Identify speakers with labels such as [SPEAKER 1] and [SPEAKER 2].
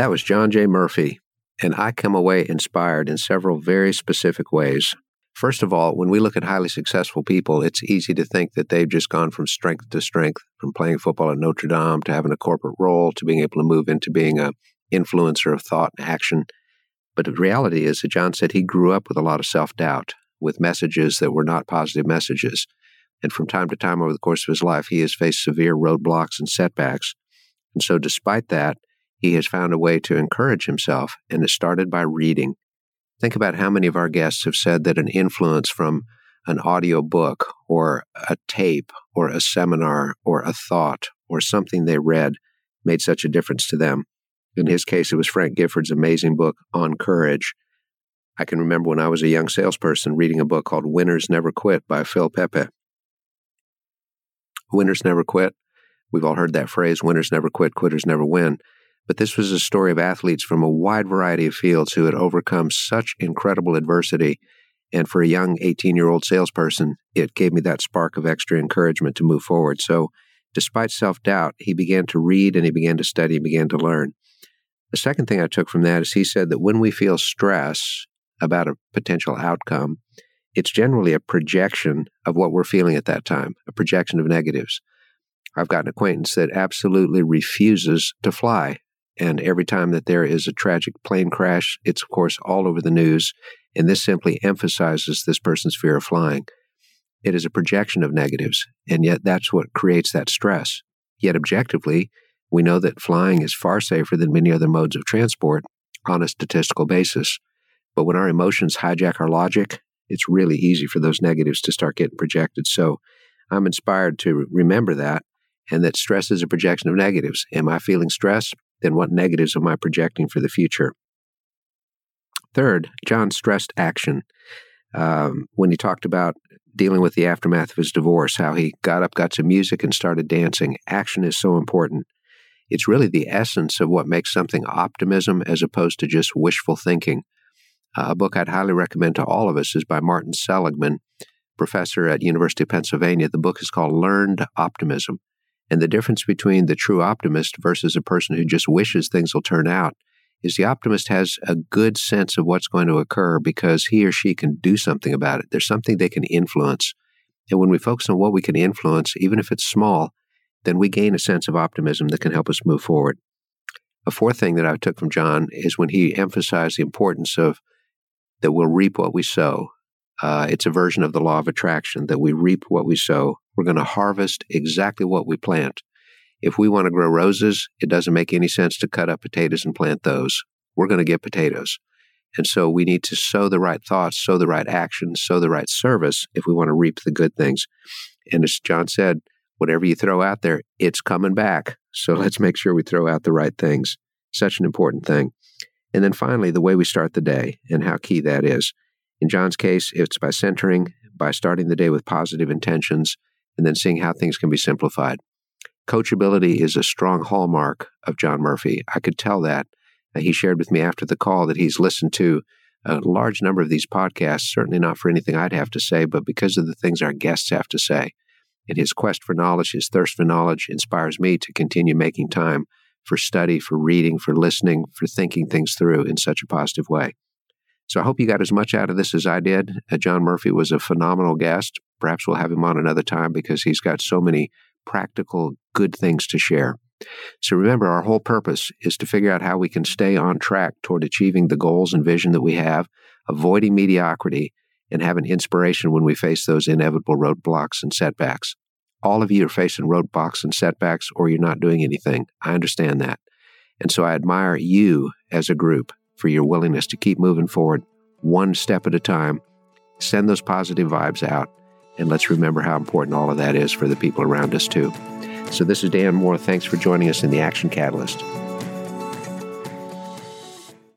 [SPEAKER 1] That was John J. Murphy, and I come away inspired in several very specific ways. First of all, when we look at highly successful people, it's easy to think that they've just gone from strength to strength, from playing football at Notre Dame to having a corporate role to being able to move into being a influencer of thought and action. But the reality is that John said he grew up with a lot of self doubt, with messages that were not positive messages. And from time to time over the course of his life, he has faced severe roadblocks and setbacks. And so, despite that, he has found a way to encourage himself, and it started by reading. Think about how many of our guests have said that an influence from an audio book or a tape or a seminar or a thought or something they read made such a difference to them. In his case, it was Frank Gifford's amazing book, On Courage. I can remember when I was a young salesperson reading a book called Winners Never Quit by Phil Pepe. Winners never quit. We've all heard that phrase winners never quit, quitters never win. But this was a story of athletes from a wide variety of fields who had overcome such incredible adversity. And for a young 18 year old salesperson, it gave me that spark of extra encouragement to move forward. So, despite self doubt, he began to read and he began to study, and began to learn. The second thing I took from that is he said that when we feel stress about a potential outcome, it's generally a projection of what we're feeling at that time, a projection of negatives. I've got an acquaintance that absolutely refuses to fly. And every time that there is a tragic plane crash, it's of course all over the news. And this simply emphasizes this person's fear of flying. It is a projection of negatives, and yet that's what creates that stress. Yet objectively, we know that flying is far safer than many other modes of transport on a statistical basis. But when our emotions hijack our logic, it's really easy for those negatives to start getting projected. So I'm inspired to remember that and that stress is a projection of negatives. Am I feeling stress? Then what negatives am I projecting for the future? Third, John stressed action. Um, when he talked about dealing with the aftermath of his divorce, how he got up, got some music, and started dancing. Action is so important. It's really the essence of what makes something optimism as opposed to just wishful thinking. Uh, a book I'd highly recommend to all of us is by Martin Seligman, professor at University of Pennsylvania. The book is called Learned Optimism. And the difference between the true optimist versus a person who just wishes things will turn out is the optimist has a good sense of what's going to occur because he or she can do something about it. There's something they can influence. And when we focus on what we can influence, even if it's small, then we gain a sense of optimism that can help us move forward. A fourth thing that I took from John is when he emphasized the importance of that we'll reap what we sow. Uh, it's a version of the law of attraction that we reap what we sow. We're going to harvest exactly what we plant. If we want to grow roses, it doesn't make any sense to cut up potatoes and plant those. We're going to get potatoes. And so we need to sow the right thoughts, sow the right actions, sow the right service if we want to reap the good things. And as John said, whatever you throw out there, it's coming back. So let's make sure we throw out the right things. Such an important thing. And then finally, the way we start the day and how key that is. In John's case, it's by centering, by starting the day with positive intentions, and then seeing how things can be simplified. Coachability is a strong hallmark of John Murphy. I could tell that. Uh, he shared with me after the call that he's listened to a large number of these podcasts, certainly not for anything I'd have to say, but because of the things our guests have to say. And his quest for knowledge, his thirst for knowledge inspires me to continue making time for study, for reading, for listening, for thinking things through in such a positive way. So I hope you got as much out of this as I did. Uh, John Murphy was a phenomenal guest. Perhaps we'll have him on another time because he's got so many practical, good things to share. So remember, our whole purpose is to figure out how we can stay on track toward achieving the goals and vision that we have, avoiding mediocrity, and have an inspiration when we face those inevitable roadblocks and setbacks all of you are facing roadblocks and setbacks or you're not doing anything. I understand that. And so I admire you as a group for your willingness to keep moving forward one step at a time. Send those positive vibes out. And let's remember how important all of that is for the people around us, too. So, this is Dan Moore. Thanks for joining us in the Action Catalyst.